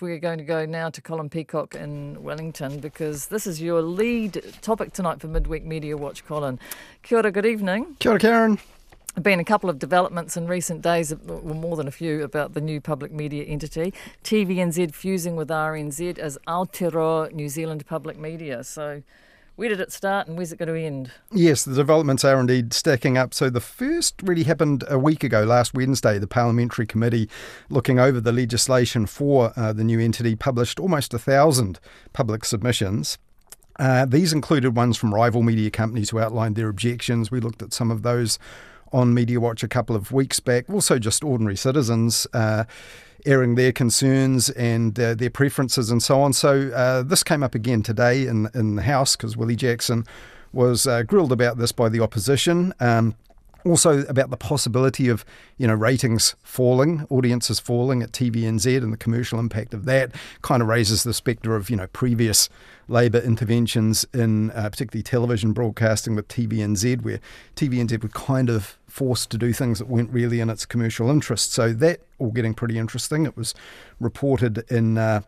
we're going to go now to Colin Peacock in Wellington because this is your lead topic tonight for Midweek Mediawatch, Colin. Kia ora, good evening. Kia ora, Karyn. There have been a couple of developments in recent days, uh, well, more than a few, about the new public media entity. TVNZ fusing with RNZ as Aotearoa New Zealand Public Media. So, where did it start and where's it going to end? Yes, the developments are indeed stacking up. So the first really happened a week ago, last Wednesday. The Parliamentary Committee, looking over the legislation for uh, the new entity, published almost a thousand public submissions. Uh, these included ones from rival media companies who outlined their objections. We looked at some of those on Mediawatch a couple of weeks back. Also, just ordinary citizens. Uh, airing their concerns and uh, their preferences and so on. So uh, this came up again today in in the House because Willie Jackson was uh, grilled about this by the opposition. Um, also about the possibility of you know ratings falling, audiences falling at TVNZ, and the commercial impact of that kind of raises the spectre of you know previous Labor interventions in uh, particularly television broadcasting with TVNZ, where TVNZ were kind of forced to do things that weren't really in its commercial interest. So that all getting pretty interesting. It was reported in. Uh,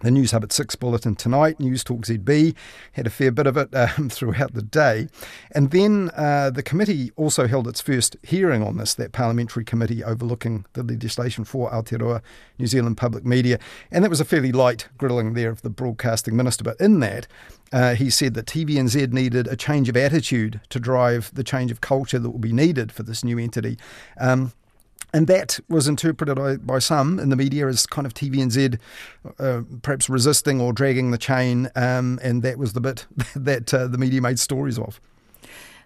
the Newshub at 6 bulletin tonight. Newstalk ZB had a fair bit of it um, throughout the day. And then uh, the committee also held its first hearing on this, that parliamentary committee overlooking the legislation for Aotearoa New Zealand public media. And that was a fairly light grilling there of the broadcasting minister. But in that, uh, he said that TVNZ needed a change of attitude to drive the change of culture that will be needed for this new entity. Um, and that was interpreted by some in the media as kind of TVNZ uh, perhaps resisting or dragging the chain, um, and that was the bit that uh, the media made stories of.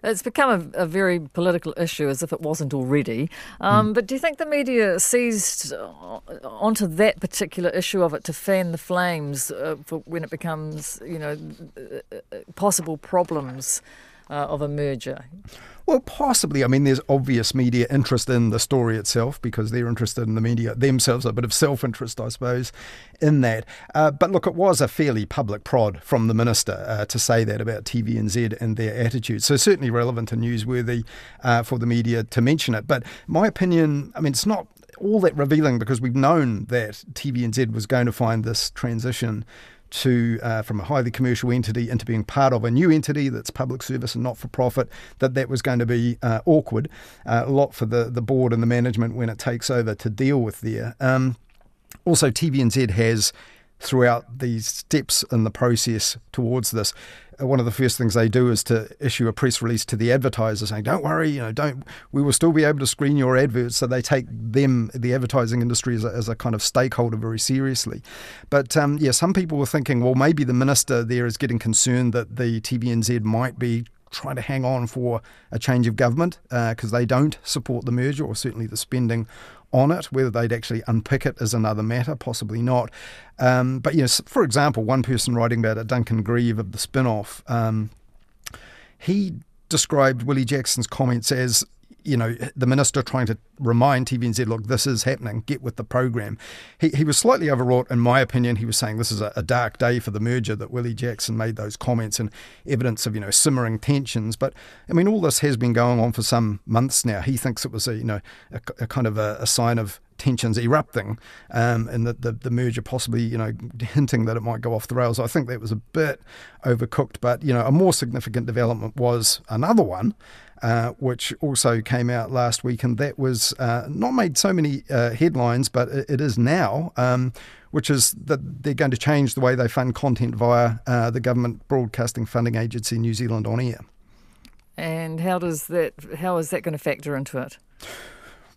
It's become a, a, very political issue, as if it wasn't already. Um, mm. But do you think the media seized onto that particular issue of it to fan the flames uh, for when it becomes, you know, uh, uh, possible problems uh, of a merger? Well, possibly. I mean, there's obvious media interest in the story itself because they're interested in the media themselves, a bit of self interest, I suppose, in that. Uh, but look, it was a fairly public prod from the minister uh, to say that about TVNZ and their attitude. So, certainly relevant and newsworthy uh, for the media to mention it. But my opinion, I mean, it's not all that revealing because we've known that TVNZ was going to find this transition to uh, from a highly commercial entity into being part of a new entity that's public service and not for profit, that that was going to be uh, awkward, uh, a lot for the, the board and the management when it takes over to deal with there. Um, also, TVNZ has throughout these steps in the process towards this. One of the first things they do is to issue a press release to the advertiser saying, "Don't worry, you know, don't. We will still be able to screen your adverts." So they take them, the advertising industry, as a, as a kind of stakeholder very seriously. But um, yeah, some people were thinking, well, maybe the minister there is getting concerned that the TVNZ might be trying to hang on for a change of government because uh, they don't support the merger or certainly the spending on it. Whether they'd actually unpick it is another matter, possibly not. Um, but yes, for example, one person writing about it, Duncan Greive of the Spinoff, um, he described Willie Jackson's comments as you know, the minister trying to remind TVNZ, look, this is happening, get with the program. He, he was slightly overwrought, in my opinion. He was saying this is a, a, dark day for the merger that Willie Jackson made those comments and evidence of, you know, simmering tensions. But, I mean, all this has been going on for some months now. He thinks it was a, you know, a, a kind of a, a sign of tensions erupting um, and the, the, the, merger possibly, you know, hinting that it might go off the rails. I think that was a bit overcooked. But, you know, a more significant development was another one, uh, which also came out last week, and that was uh, not made so many uh, headlines, but it, it is now. Um, which is that they're going to change the way they fund content via uh, the government broadcasting funding agency New Zealand On Air. And how does that? How is that going to factor into it?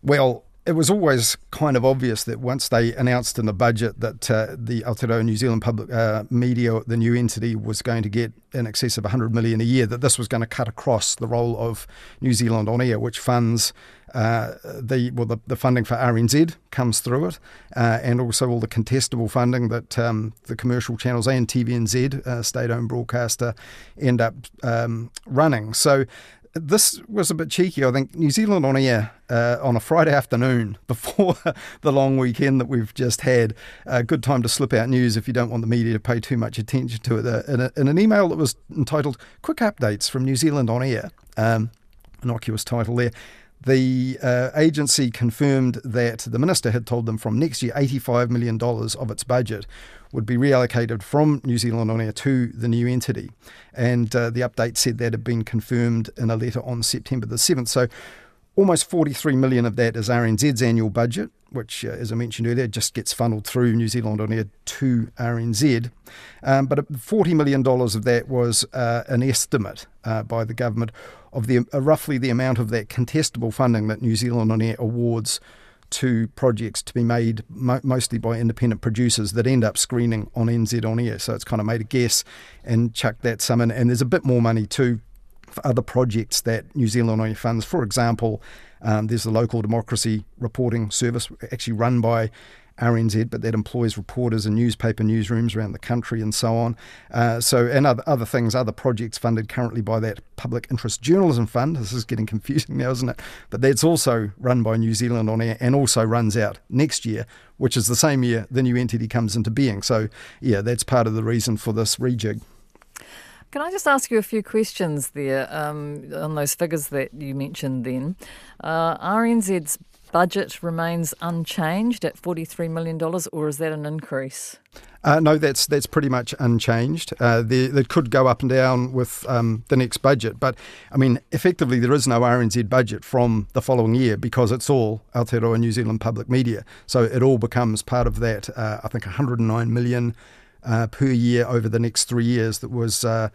Well, it was always kind of obvious that once they announced in the budget that uh, the Aotearoa New Zealand Public uh, Media, the new entity, was going to get in excess of 100 million a year, that this was going to cut across the role of New Zealand On Air, which funds uh, the well the, the funding for RNZ comes through it, uh, and also all the contestable funding that um, the commercial channels and TVNZ, uh, state-owned broadcaster, end up um, running. So this was a bit cheeky. I think New Zealand on air uh, on a Friday afternoon before the long weekend that we've just had. A good time to slip out news if you don't want the media to pay too much attention to it. Uh, in, a, in, an email that was entitled "Quick Updates from New Zealand on Air," um, innocuous title there. The uh, agency confirmed that the minister had told them from next year $85 million of its budget would be reallocated from New Zealand On Air to the new entity. And uh, the update said that had been confirmed in a letter on September the 7th. So almost 43 million of that is RNZ's annual budget, which, uh, as I mentioned earlier, just gets funneled through New Zealand on air to RNZ. Um, but $40 million of that was uh, an estimate uh, by the government of the uh, roughly the amount of that contestable funding that New Zealand on air awards to projects to be made mo- mostly by independent producers that end up screening on NZ on air. So it's kind of made a guess and chucked that sum in. And there's a bit more money too other projects that New Zealand on air funds. For example, um, there's the local democracy reporting service actually run by RNZ, but that employs reporters in newspaper newsrooms around the country and so on. Uh, so, and other, other things, other projects funded currently by that Public Interest Journalism Fund. This is getting confusing now, isn't it? But that's also run by New Zealand on air and also runs out next year, which is the same year the new entity comes into being. So, yeah, that's part of the reason for this rejig. Can I just ask you a few questions there um, on those figures that you mentioned then? Uh, RNZ's budget remains unchanged at $43 million, or is that an increase? Uh, no, that's that's pretty much unchanged. Uh, there, it could go up and down with um, the next budget, but I mean, effectively, there is no RNZ budget from the following year because it's all Aotearoa New Zealand public media. So it all becomes part of that. Uh, I think 109 million uh, per year over the next three years that was uh,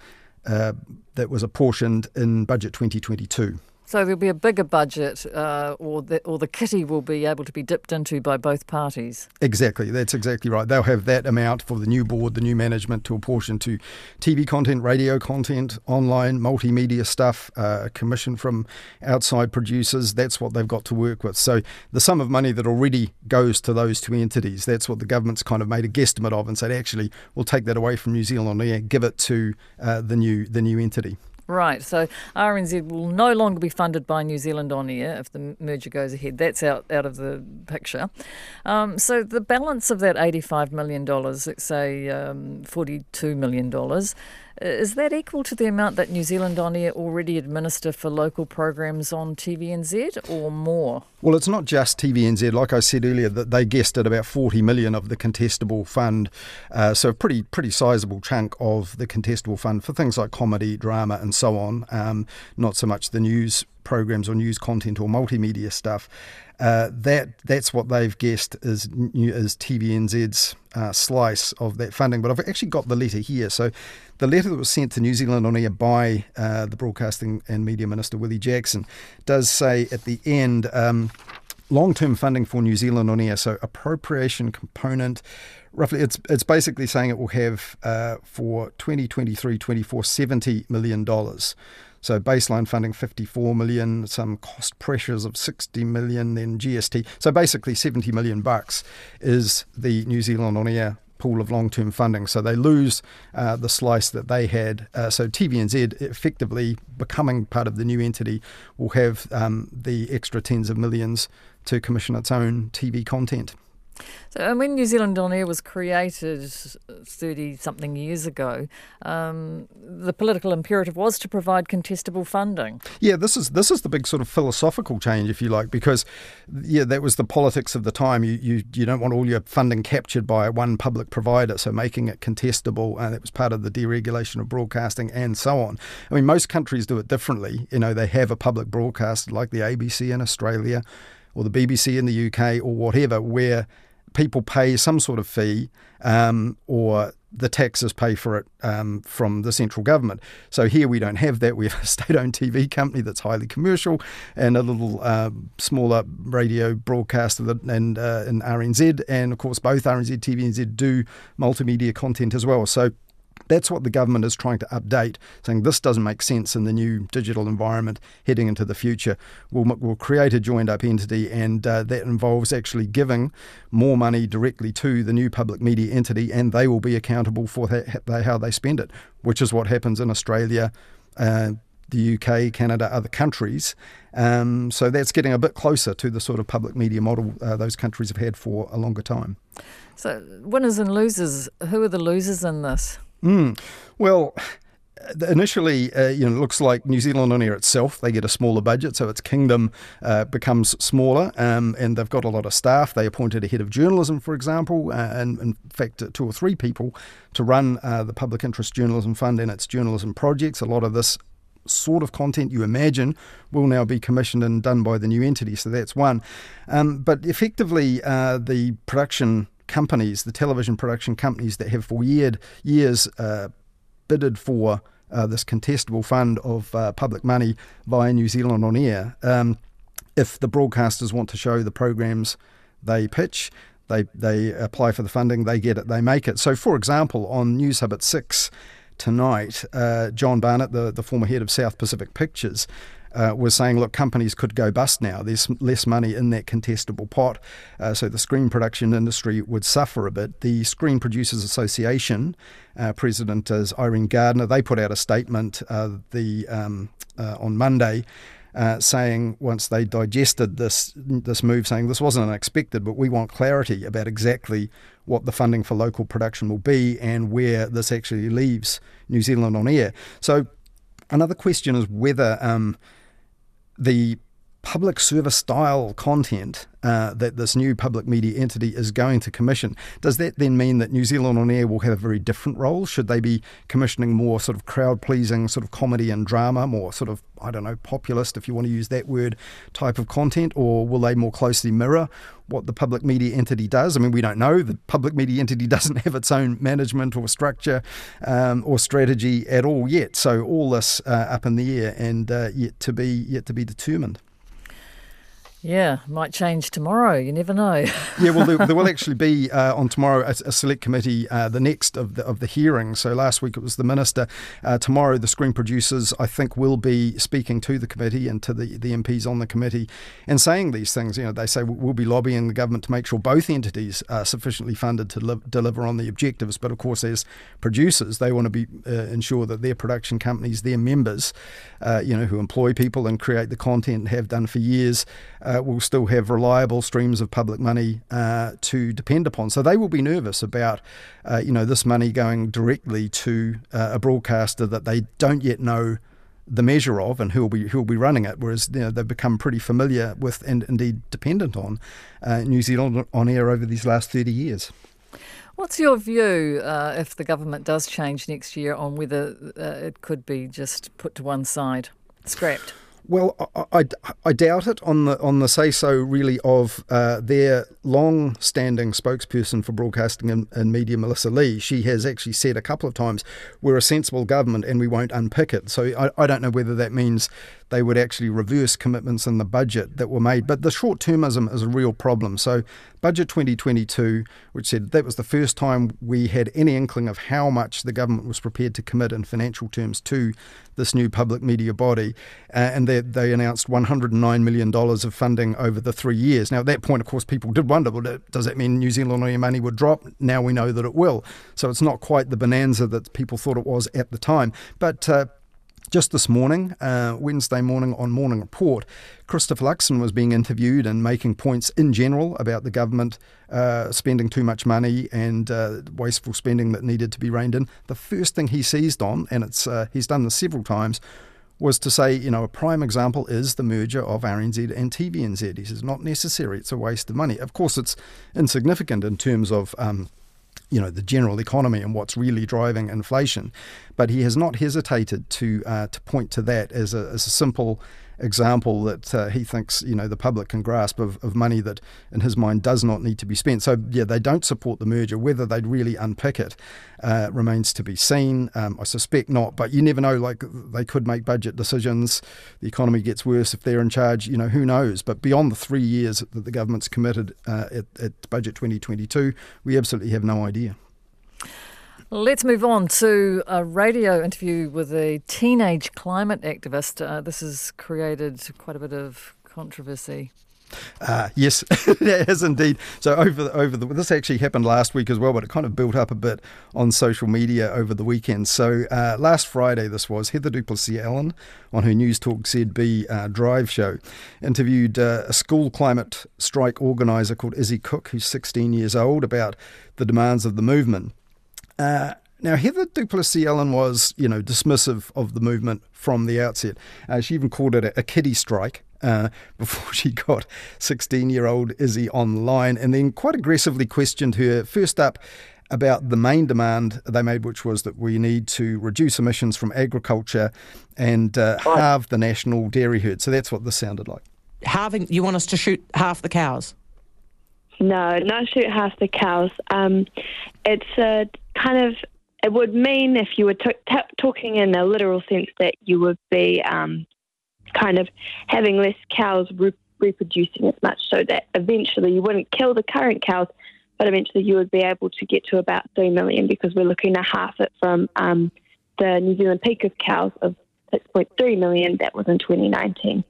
uh, that was apportioned in budget 2022. So there'll be a bigger budget, uh, or the or the kitty will be able to be dipped into by both parties. Exactly, that's exactly right. They'll have that amount for the new board, the new management, to apportion to TV content, radio content, online, multimedia stuff, uh, commission from outside producers. That's what they've got to work with. So the sum of money that already goes to those two entities, that's what the government's kind of made a guesstimate of, and said actually we'll take that away from New Zealand air, give it to uh, the new the new entity. Right, so RNZ will no longer be funded by New Zealand on air if the merger goes ahead. That's out, out of the picture. Um, so the balance of that $85 million, let's say um, $42 million, is that equal to the amount that New Zealand On Air already administer for local programs on TVNZ or more? Well, it's not just TVNZ. Like I said earlier, that they guessed at about 40 million of the contestable fund. Uh, so a pretty pretty sizable chunk of the contestable fund for things like comedy, drama, and so on. Um, not so much the news programs or news content or multimedia stuff. Uh, that that's what they've guessed is is TVNZ's uh, slice of that funding. But I've actually got the letter here. So the letter that was sent to New Zealand on air by uh, the Broadcasting and Media Minister Willie Jackson does say at the end. Um, long-term funding for New Zealand on air, so appropriation component. Roughly, it's it's basically saying it will have uh, for 2023-24 70 million dollars. So baseline funding 54 million, some cost pressures of 60 million, then GST. So basically 70 million bucks is the New Zealand on air pool of long term funding. So they lose uh, the slice that they had. Uh, so TVNZ, effectively becoming part of the new entity, will have um, the extra tens of millions to commission its own TV content. So, and when New Zealand On Air was created 30 something years ago, um, the political imperative was to provide contestable funding. Yeah, this is this is the big sort of philosophical change, if you like, because yeah, that was the politics of the time. You you, you don't want all your funding captured by one public provider, so making it contestable, and it was part of the deregulation of broadcasting and so on. I mean, most countries do it differently. You know, they have a public broadcast like the ABC in Australia or the BBC in the UK or whatever, where people pay some sort of fee um, or the taxes pay for it um, from the central government. So here we don't have that. We have a state-owned TV company that's highly commercial and a little uh, smaller radio broadcaster and uh, in RNZ, and of course both RNZ, TVNZ do multimedia content as well. So that's what the government is trying to update, saying this doesn't make sense in the new digital environment heading into the future. We'll, we'll create a joined up entity, and uh, that involves actually giving more money directly to the new public media entity, and they will be accountable for that, how they spend it, which is what happens in Australia. Uh, the UK, Canada, other countries. Um, so that's getting a bit closer to the sort of public media model uh, those countries have had for a longer time. So, winners and losers, who are the losers in this? Mm. Well, initially, uh, you know, it looks like New Zealand on Air itself, they get a smaller budget, so its kingdom uh, becomes smaller, um, and they've got a lot of staff. They appointed a head of journalism, for example, uh, and in fact, two or three people to run uh, the Public Interest Journalism Fund and its journalism projects. A lot of this sort of content you imagine will now be commissioned and done by the new entity. So that's one. Um, but effectively, uh, the production companies, the television production companies that have for year, years uh, bidded for uh, this contestable fund of uh, public money via New Zealand on air. Um, if the broadcasters want to show the programs they pitch, they they apply for the funding, they get it, they make it. So, for example, on Newshub at six tonight, uh, John Barnett, the, the former head of South Pacific Pictures, uh, was saying, look, companies could go bust now. There's less money in that contestable pot. Uh, so the screen production industry would suffer a bit. The Screen Producers Association uh, president is Irene Gardiner. They put out a statement uh, the um, uh, on Monday. Uh, saying once they digested this this move, saying this wasn't unexpected, but we want clarity about exactly what the funding for local production will be and where this actually leaves New Zealand on air. So another question is whether um, the public service style content uh, that this new public media entity is going to commission. Does that then mean that New Zealand On Air will have a very different role? Should they be commissioning more sort of crowd pleasing, sort of comedy and drama, more sort of, I don't know, populist, if you want to use that word, type of content? Or will they more closely mirror what the public media entity does? I mean, we don't know. The public media entity doesn't have its own management or structure um, or strategy at all yet. So all this uh, up in the air and uh, yet to be yet to be determined. Yeah, might change tomorrow. You never know. yeah, well, there, there, will actually be uh, on tomorrow a, a select committee, uh, the next of the of the hearings. So last week it was the minister. Uh, tomorrow the screen producers, I think, will be speaking to the committee and to the, the MPs on the committee and saying these things. You know, they say we'll be lobbying the government to make sure both entities are sufficiently funded to li- deliver on the objectives. But of course, as producers, they want to be uh, ensure that their production companies, their members, uh, you know, who employ people and create the content have done for years uh, will still have reliable streams of public money uh, to depend upon. So they will be nervous about, uh, you know, this money going directly to uh, a broadcaster that they don't yet know the measure of and who will be who will be running it. Whereas you know, they've become pretty familiar with and indeed dependent on uh, New Zealand on air over these last thirty years. What's your view uh, if the government does change next year on whether it could be just put to one side, scrapped? Well, I, I, I, doubt it on the on the say so really of uh, their long standing spokesperson for broadcasting and, and, media, Melissa Lee. She has actually said a couple of times, "We're a sensible government and we won't unpick it." So I, I don't know whether that means they would actually reverse commitments in the budget that were made. But the short termism is a real problem. So, Budget 2022, which said that was the first time we had any inkling of how much the government was prepared to commit in financial terms to this new public media body. Uh, and they, they announced $109 million of funding over the three years. Now, at that point, of course, people did wonder well, does that mean New Zealand on money would drop? Now we know that it will. So, it's not quite the bonanza that people thought it was at the time. But uh, just this morning, uh, Wednesday morning on Morning Report, Christopher Luxon was being interviewed and making points in general about the government uh, spending too much money and uh, wasteful spending that needed to be reined in. The first thing he seized on, and it's uh, he's done this several times, was to say, you know, a prime example is the merger of RNZ and TVNZ. He says, not necessary, it's a waste of money. Of course, it's insignificant in terms of um, you know the general economy and what's really driving inflation. But he has not hesitated to uh, to point to that as a, as a simple example that uh, he thinks you know the public can grasp of, of money that in his mind does not need to be spent. So yeah, they don't support the merger. Whether they'd really unpick it uh, remains to be seen. Um, I suspect not, but you never know. Like they could make budget decisions. The economy gets worse if they're in charge. You know who knows. But beyond the three years that the government's committed uh, at, at budget 2022, we absolutely have no idea. Let's move on to a radio interview with a teenage climate activist. Uh, this has created quite a bit of controversy. Uh, yes, it has indeed. So over the, over the this actually happened last week as well, but it kind of built up a bit on social media over the weekend. So uh, last Friday, this was Heather du Plessis-Allen on her Newstalk ZB uh, Drive show, interviewed uh, a school climate strike organizer called Izzy Cook, who's 16 years old, about the demands of the movement. Uh, Now, Heather du Plessis-Allen was, you know, dismissive of the movement from the outset. Uh, she even called it a, a kiddie strike uh, before she got 16 year old Izzy online and then quite aggressively questioned her first up about the main demand they made, which was that we need to reduce emissions from agriculture and uh, halve the national dairy herd. So that's what this sounded like. Halving, you want us to shoot half the cows? No, not shoot half the cows. Um, it's a kind of it would mean if you were t- t- talking in a literal sense that you would be um, kind of having less cows re- reproducing as much, so that eventually you wouldn't kill the current cows, but eventually you would be able to get to about three million because we're looking to half it from um, the New Zealand peak of cows of 6.3 million that was in 2019.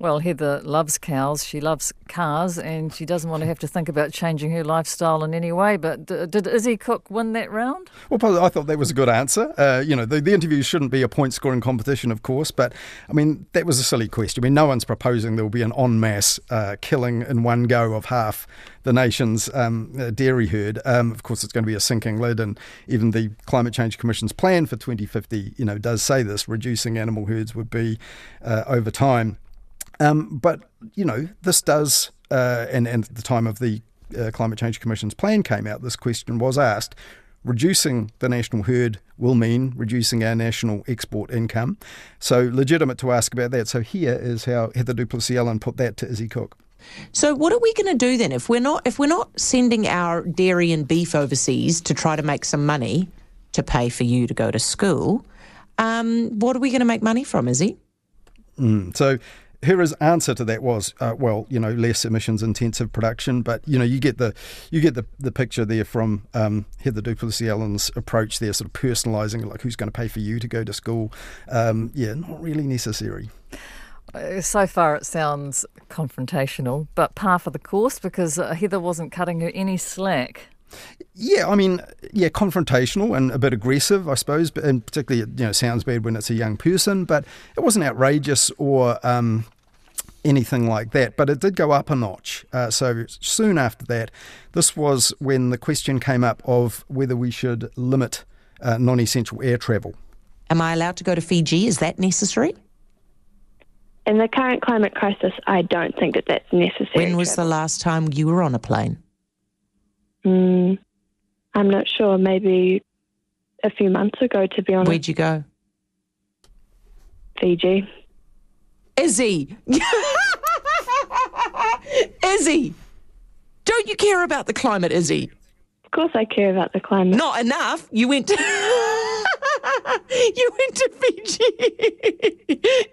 Well, Heather loves cows, she loves cars, and she doesn't want to have to think about changing her lifestyle in any way. But d- did Izzy Cook win that round? Well, I thought that was a good answer. Uh, you know, the, the interview shouldn't be a point scoring competition, of course, but I mean, that was a silly question. I mean, no one's proposing there will be an en masse uh, killing in one go of half the nation's um, uh, dairy herd. Um, of course, it's going to be a sinking lid, and even the Climate Change Commission's plan for 2050, you know, does say this: reducing animal herds would be uh, over time. Um, but, you know, this does, uh, and, and at the time of the uh, Climate Change Commission's plan came out, this question was asked. Reducing the national herd will mean reducing our national export income. So, legitimate to ask about that. So, here is how Heather du Plessis-Allen put that to Izzy Cook. So what are we going to do then if we're not if we're not sending our dairy and beef overseas to try to make some money to pay for you to go to school? Um, what are we going to make money from, Izzy? Mm, so her answer to that was, uh, well, you know, less emissions intensive production. But you know, you get the you get the, the picture there from um, Heather du Plessis-Allen's approach there, sort of personalising, like who's going to pay for you to go to school. Um, yeah, not really necessary. Uh, so far, it sounds confrontational, but par for the course because uh, Heather wasn't cutting her any slack. Yeah, I mean, yeah, confrontational and a bit aggressive, I suppose, and particularly, you know, sounds bad when it's a young person, but it wasn't outrageous or um, anything like that. But it did go up a notch. Uh, so soon after that, this was when the question came up of whether we should limit uh, non essential air travel. Am I allowed to go to Fiji? Is that necessary? In the current climate crisis, I don't think that that's necessary. When was the last time you were on a plane? Mm, I'm not sure. Maybe a few months ago, to be honest. Where'd you go? Fiji. Izzy! Izzy! Don't you care about the climate, Izzy? Of course, I care about the climate. Not enough. You went to. you went to Fiji.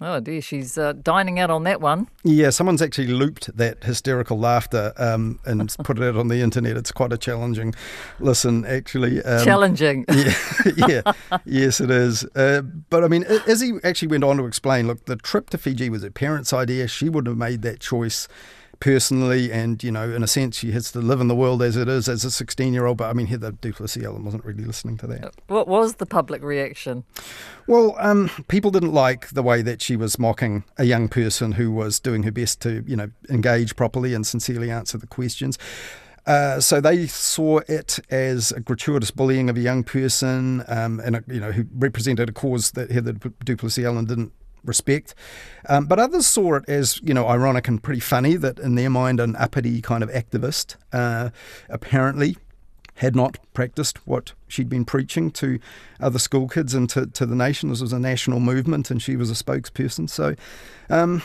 Oh dear, she's uh, dining out on that one. Yeah, someone's actually looped that hysterical laughter um, and put it out on the internet. It's quite a challenging listen, actually. Um, challenging. Yeah, yeah, yes, it is. Uh, but I mean, Izzy actually went on to explain. Look, the trip to Fiji was her parents' idea. She wouldn't have made that choice personally, and you know, in a sense, she has to live in the world as it is as a 16 year old. But I mean, Heather du Plessis-Allen wasn't really listening to that. What was the public reaction? Well, um, people didn't like the way that she was mocking a young person who was doing her best to, you know, engage properly and sincerely answer the questions. Uh, so they saw it as a gratuitous bullying of a young person, um, and a, you know who represented a cause that Heather du Plessis-Allen didn't respect. Um, but others saw it as, you know, ironic and pretty funny that in their mind an uppity kind of activist uh, apparently had not practiced what she'd been preaching to other school kids and to, to the nation. This was a national movement and she was a spokesperson. So um,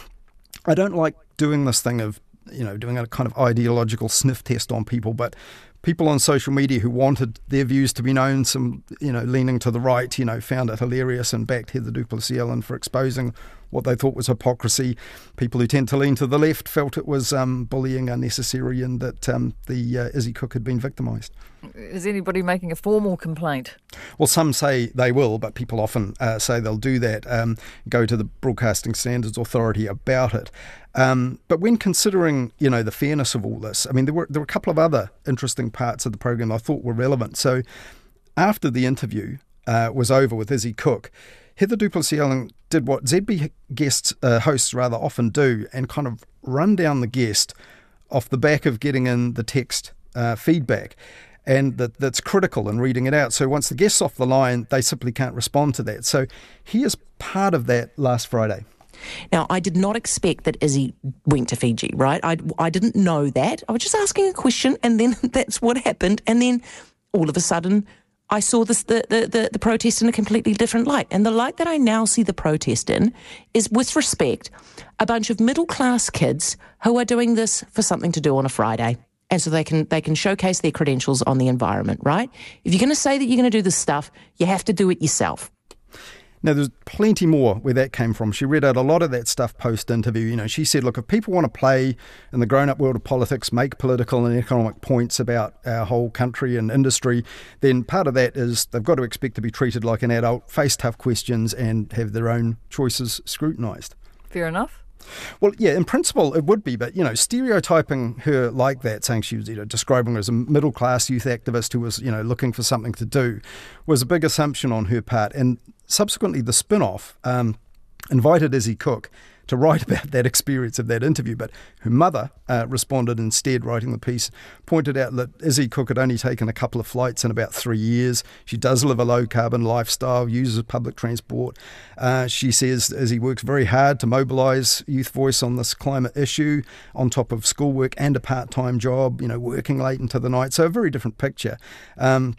I don't like doing this thing of, you know, doing a kind of ideological sniff test on people, but people on social media who wanted their views to be known, some you know leaning to the right, you know, found it hilarious and backed Heather du Plessis-Allen for exposing what they thought was hypocrisy. People who tend to lean to the left felt it was um, bullying unnecessary and that um, the uh, Izzy Cook had been victimised. Is anybody making a formal complaint? Well, some say they will, but people often uh, say they'll do that, um, go to the Broadcasting Standards Authority about it. Um, but when considering, you know, the fairness of all this, I mean, there were there were a couple of other interesting parts of the program I thought were relevant. So, after the interview uh, was over with Izzy Cook, Heather du Plessis-Allen did what ZB guests uh, hosts rather often do, and kind of run down the guest off the back of getting in the text uh, feedback. and that, that's critical in reading it out. So once the guest's off the line, they simply can't respond to that. So he is part of that last Friday. Now, I did not expect that Izzy went to Fiji, right? I, I didn't know that. I was just asking a question, and then that's what happened. And then all of a sudden, I saw this the, the, the, the, protest in a completely different light. And the light that I now see the protest in is, with respect, a bunch of middle class kids who are doing this for something to do on a Friday. And so they can they can showcase their credentials on the environment, right? If you're going to say that you're going to do this stuff, you have to do it yourself. Now, there's plenty more where that came from. She read out a lot of that stuff post interview. You know, she said, look, if people want to play in the grown up world of politics, make political and economic points about our whole country and industry, then part of that is they've got to expect to be treated like an adult, face tough questions, and have their own choices scrutinised. Fair enough. Well, yeah, in principle it would be, but you know, stereotyping her like that, saying she was, you know, describing her as a middle class youth activist who was, you know, looking for something to do, was a big assumption on her part. And subsequently, the Spinoff um, invited Izzy Cook to write about that experience of that interview. But her mother uh, responded instead, writing the piece, pointed out that Izzy Cook had only taken a couple of flights in about three years. She does live a low carbon lifestyle, uses public transport. Uh, she says Izzy works very hard to mobilise youth voice on this climate issue, on top of schoolwork and a part time job, you know, working late into the night. So a very different picture. Um,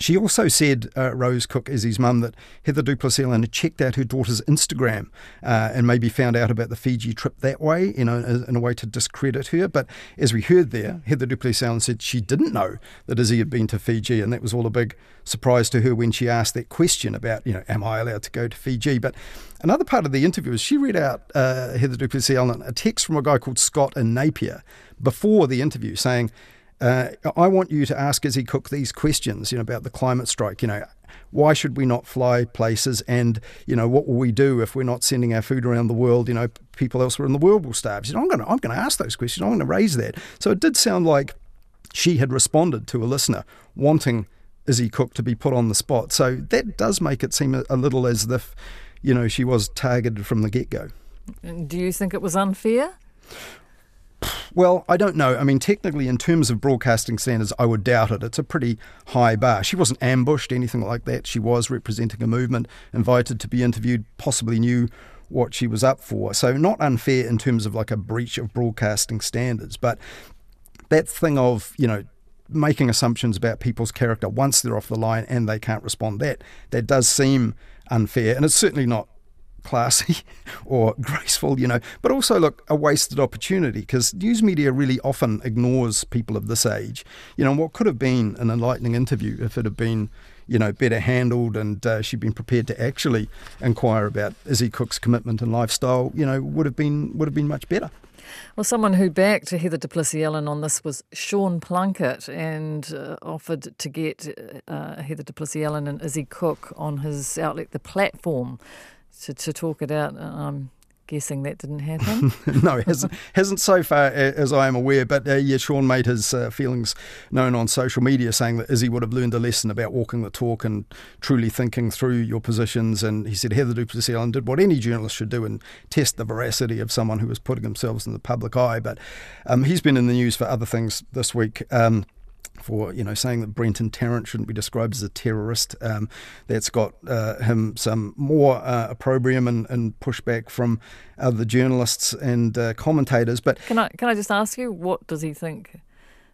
she also said, uh, Rose Cook, Izzy's mum, that Heather du Plessis-Allen had checked out her daughter's Instagram uh, and maybe found out about the Fiji trip that way, you know, in a way to discredit her. But as we heard there, Heather du Plessis-Allen said she didn't know that Izzy had been to Fiji, and that was all a big surprise to her when she asked that question about, you know, am I allowed to go to Fiji? But another part of the interview is she read out uh, Heather du Plessis-Allen a text from a guy called Scott in Napier before the interview saying, uh, I want you to ask Izzy Cook these questions, you know, about the climate strike. You know, why should we not fly places? And you know, what will we do if we're not sending our food around the world? You know, people elsewhere in the world will starve. You know, I'm going to I'm going to ask those questions. I'm going to raise that. So it did sound like she had responded to a listener wanting Izzy Cook to be put on the spot. So that does make it seem a, a little as if, you know, she was targeted from the get go. Do you think it was unfair? Well, I don't know. I mean, technically, in terms of broadcasting standards, I would doubt it. It's a pretty high bar. She wasn't ambushed, anything like that. She was representing a movement, invited to be interviewed, possibly knew what she was up for. So, not unfair in terms of like a breach of broadcasting standards. But that thing of, you know, making assumptions about people's character once they're off the line and they can't respond, that, that does seem unfair. And it's certainly not classy or graceful, you know, but also look a wasted opportunity because news media really often ignores people of this age. You know, what could have been an enlightening interview if it had been, you know, better handled and uh, she'd been prepared to actually inquire about Izzy Cook's commitment and lifestyle, you know, would have been would have been much better. Well, someone who backed Heather du Plessis-Allen on this was Sean Plunket and uh, offered to get uh, Heather du Plessis-Allen and Izzy Cook on his outlet, The Platform, to, to talk it out. I'm guessing that didn't happen. no, hasn't hasn't so far as I am aware. But uh, yeah, Sean made his uh, feelings known on social media, saying that Izzy would have learned a lesson about walking the talk and truly thinking through your positions. And he said Heather du Plessis-Allen did what any journalist should do and test the veracity of someone who was putting themselves in the public eye. But um, he's been in the news for other things this week. Um, for you know saying that Brenton Tarrant shouldn't be described as a terrorist. Um, that's got uh, him some more uh, opprobrium and, and, pushback from other journalists and uh, commentators. But can I can I just ask you what does he think?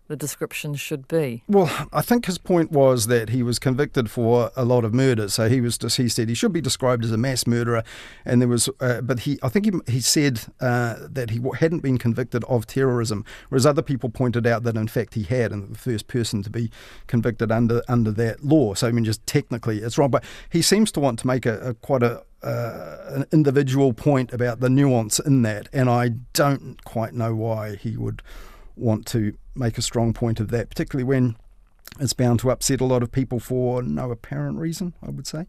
The description should be? Well, I think his point was that he was convicted for a lot of murders. So he was just, he said he should be described as a mass murderer, and there was, uh, but he I think he, he said uh, that he hadn't been convicted of terrorism, whereas other people pointed out that in fact he had, and the first person to be convicted under under that law. So I mean, just technically it's wrong, but he seems to want to make a, a quite a uh, an individual point about the nuance in that, and I don't quite know why he would want to make a strong point of that, particularly when it's bound to upset a lot of people for no apparent reason, I would say.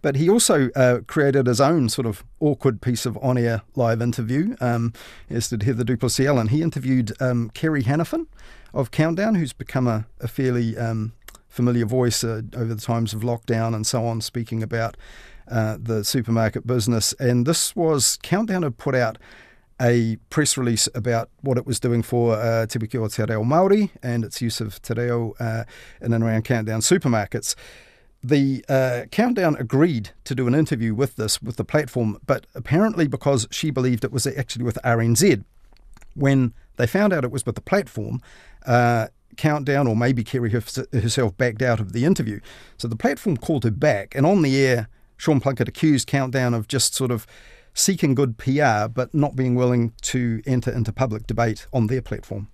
But he also uh, created his own sort of awkward piece of on air live interview, um, as did Heather du Plessis-Allen. He interviewed um, Kiri Hannifin of Countdown, who's become a, a fairly um, familiar voice uh, over the times of lockdown and so on, speaking about uh, the supermarket business. And this was, Countdown had put out a press release about what it was doing for uh, Te o Te Reo Māori and its use of Te Reo uh, in and around Countdown supermarkets. The uh, Countdown agreed to do an interview with this, with the platform, but apparently because she believed it was actually with RNZ. When they found out it was with the platform, uh, Countdown, or maybe Kiri herself, backed out of the interview. So the platform called her back, and on the air, Sean Plunket accused Countdown of just sort of seeking good PR, but not being willing to enter into public debate on their platform.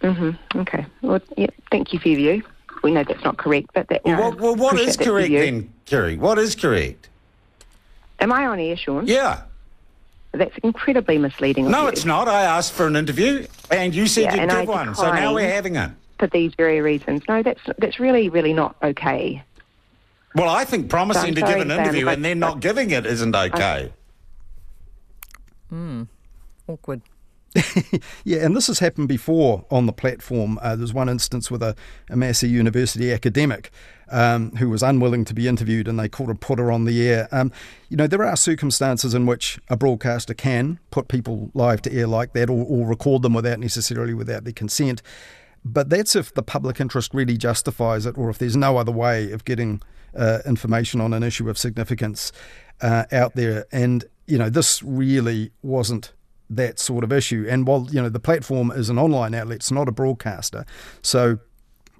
Mm-hmm. Okay. Well, yeah, thank you for your view. We know that's not correct, but that. Well, well, what is correct then, Kiri? What is correct? Am I on air, Sean? Yeah. That's incredibly misleading. No, it's not. I asked for an interview, and you said yeah, you'd give one, so now we're having it. For these very reasons. No, that's that's really, really not okay. Well, I think promising so to give an interview Sam, and then not giving it isn't okay. Hmm. Awkward. yeah, and this has happened before on the platform. Uh, there's one instance with a, a Massey University academic um, who was unwilling to be interviewed, and they called a put her on the air. Um, you know, there are circumstances in which a broadcaster can put people live to air like that, or, or record them without necessarily without their consent. But that's if the public interest really justifies it, or if there's no other way of getting uh, information on an issue of significance uh, out there. And you know, this really wasn't that sort of issue. And while you know the platform is an online outlet, it's not a broadcaster, so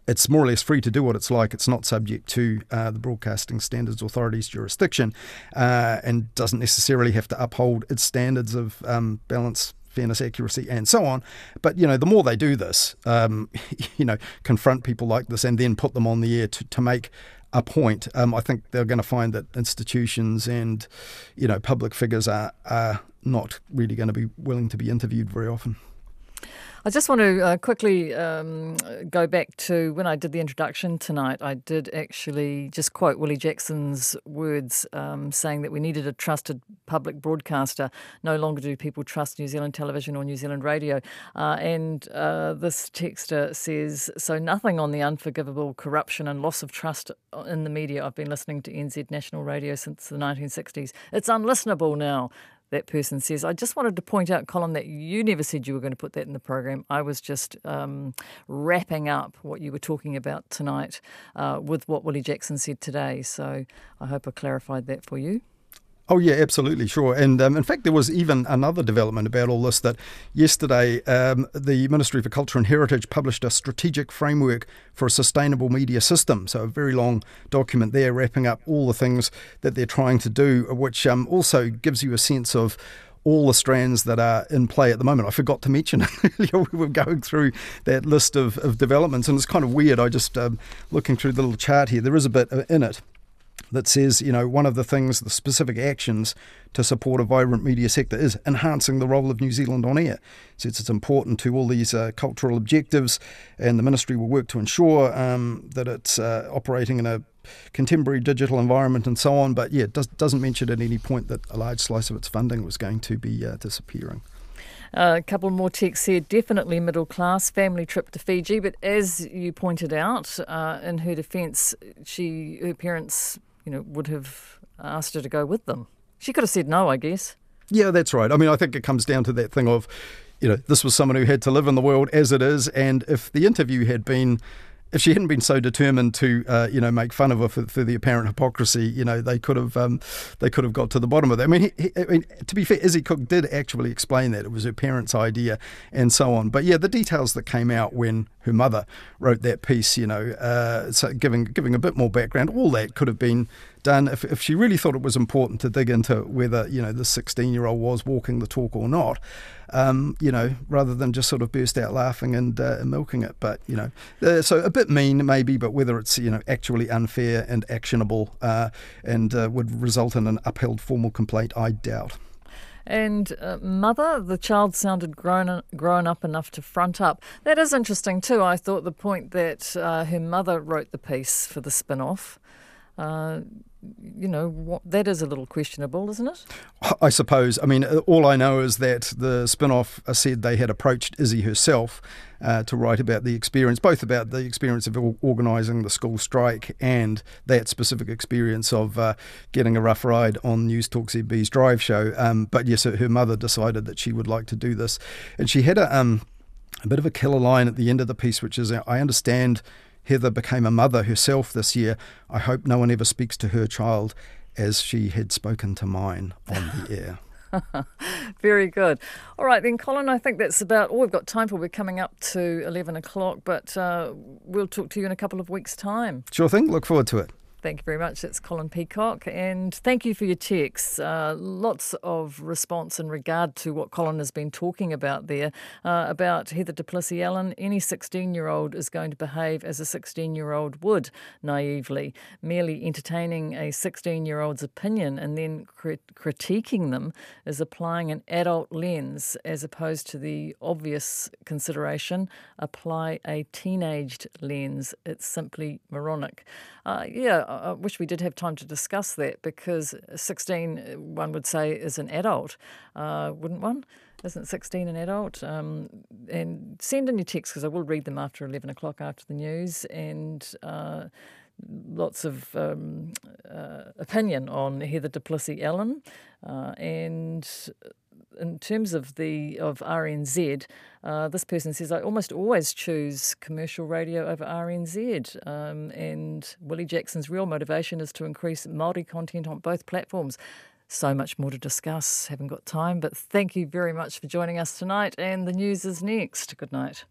it's more or less free to do what it's like. It's not subject to uh, the Broadcasting Standards Authority's jurisdiction, uh, and doesn't necessarily have to uphold its standards of um, balance. Fairness, accuracy, and so on. But you know, the more they do this, um, you know, confront people like this, and then put them on the air to, to make a point, um, I think they're going to find that institutions and you know public figures are are not really going to be willing to be interviewed very often. I just want to uh, quickly um, go back to when I did the introduction tonight. I did actually just quote Willie Jackson's words um, saying that we needed a trusted public broadcaster. No longer do people trust New Zealand television or New Zealand radio. Uh, and uh, this texter says So, nothing on the unforgivable corruption and loss of trust in the media. I've been listening to NZ National Radio since the 1960s. It's unlistenable now that person says. I just wanted to point out, Colin, that you never said you were going to put that in the program. I was just um, wrapping up what you were talking about tonight uh, with what Willie Jackson said today. So I hope I clarified that for you. Oh, yeah, absolutely, sure. And um, in fact, there was even another development about all this that yesterday um, the Ministry for Culture and Heritage published a strategic framework for a sustainable media system. So, a very long document there wrapping up all the things that they're trying to do, which um, also gives you a sense of all the strands that are in play at the moment. I forgot to mention earlier, we were going through that list of, of developments, and it's kind of weird. I just, um, looking through the little chart here, there is a bit in it that says, you know, one of the things, the specific actions to support a vibrant media sector is enhancing the role of New Zealand on air. It's, it's important to all these uh, cultural objectives, and the ministry will work to ensure um, that it's uh, operating in a contemporary digital environment and so on. But yeah, it does, doesn't mention at any point that a large slice of its funding was going to be uh, disappearing. Uh, a couple more texts here. Definitely middle class family trip to Fiji, but as you pointed out, uh, in her defence, she her parents you know, would have asked her to go with them. She could have said no, I guess. Yeah, that's right. I mean, I think it comes down to that thing of, you know, this was someone who had to live in the world as it is, and if the interview had been if she hadn't been so determined to, uh, you know, make fun of her for, for, the apparent hypocrisy, you know, they could have, um, they could have got to the bottom of that. I mean, he, I mean, to be fair, Izzy Cook did actually explain that it was her parents' idea and so on. But yeah, the details that came out when her mother wrote that piece, you know, uh, so giving giving a bit more background, all that could have been done if, if she really thought it was important to dig into whether you know the 16 year old was walking the talk or not um, you know rather than just sort of burst out laughing and, uh, milking it but you know uh, so a bit mean maybe but whether it's you know actually unfair and actionable uh, and uh, would result in an upheld formal complaint I doubt and uh, mother, the child sounded grown grown up enough to front up. That is interesting too. I thought the point that uh, her mother wrote the piece for the Spinoff uh, you know, what, that is a little questionable, isn't it? I suppose. I mean, all I know is that the Spinoff said they had approached Izzy herself uh, to write about the experience, both about the experience of organising the school strike and that specific experience of uh, getting a rough ride on Newstalk ZB's drive show. Um, but yes, her mother decided that she would like to do this. And she had a, um, a bit of a killer line at the end of the piece, which is I understand Heather became a mother herself this year. I hope no one ever speaks to her child as she had spoken to mine on the air. Very good. All right, then, Colin, I think that's about all we've got time for. We're coming up to 11 o'clock, but uh, we'll talk to you in a couple of weeks' time. Sure thing. Look forward to it. Thank you very much. It's Colin Peacock. And thank you for your texts. Uh, lots of response in regard to what Colin has been talking about there uh, about Heather du Plessis-Allen. Any 16 year old is going to behave as a 16 year old would naively, merely entertaining a 16 year old's opinion and then crit- critiquing them is applying an adult lens as opposed to the obvious consideration apply a teenaged lens. It's simply moronic. Uh, yeah, I wish we did have time to discuss that because 16, one would say, is an adult, uh, wouldn't one? Isn't 16 an adult? Um, and send in your texts because I will read them after 11 o'clock after the news and. Uh, lots of um, uh, opinion on Heather du Plessis-Allen, uh, and in terms of the of RNZ, uh, this person says I almost always choose commercial radio over RNZ, um, and Willie Jackson's real motivation is to increase Maori content on both platforms. So much more to discuss. Haven't got time, but thank you very much for joining us tonight. And the news is next. Good night.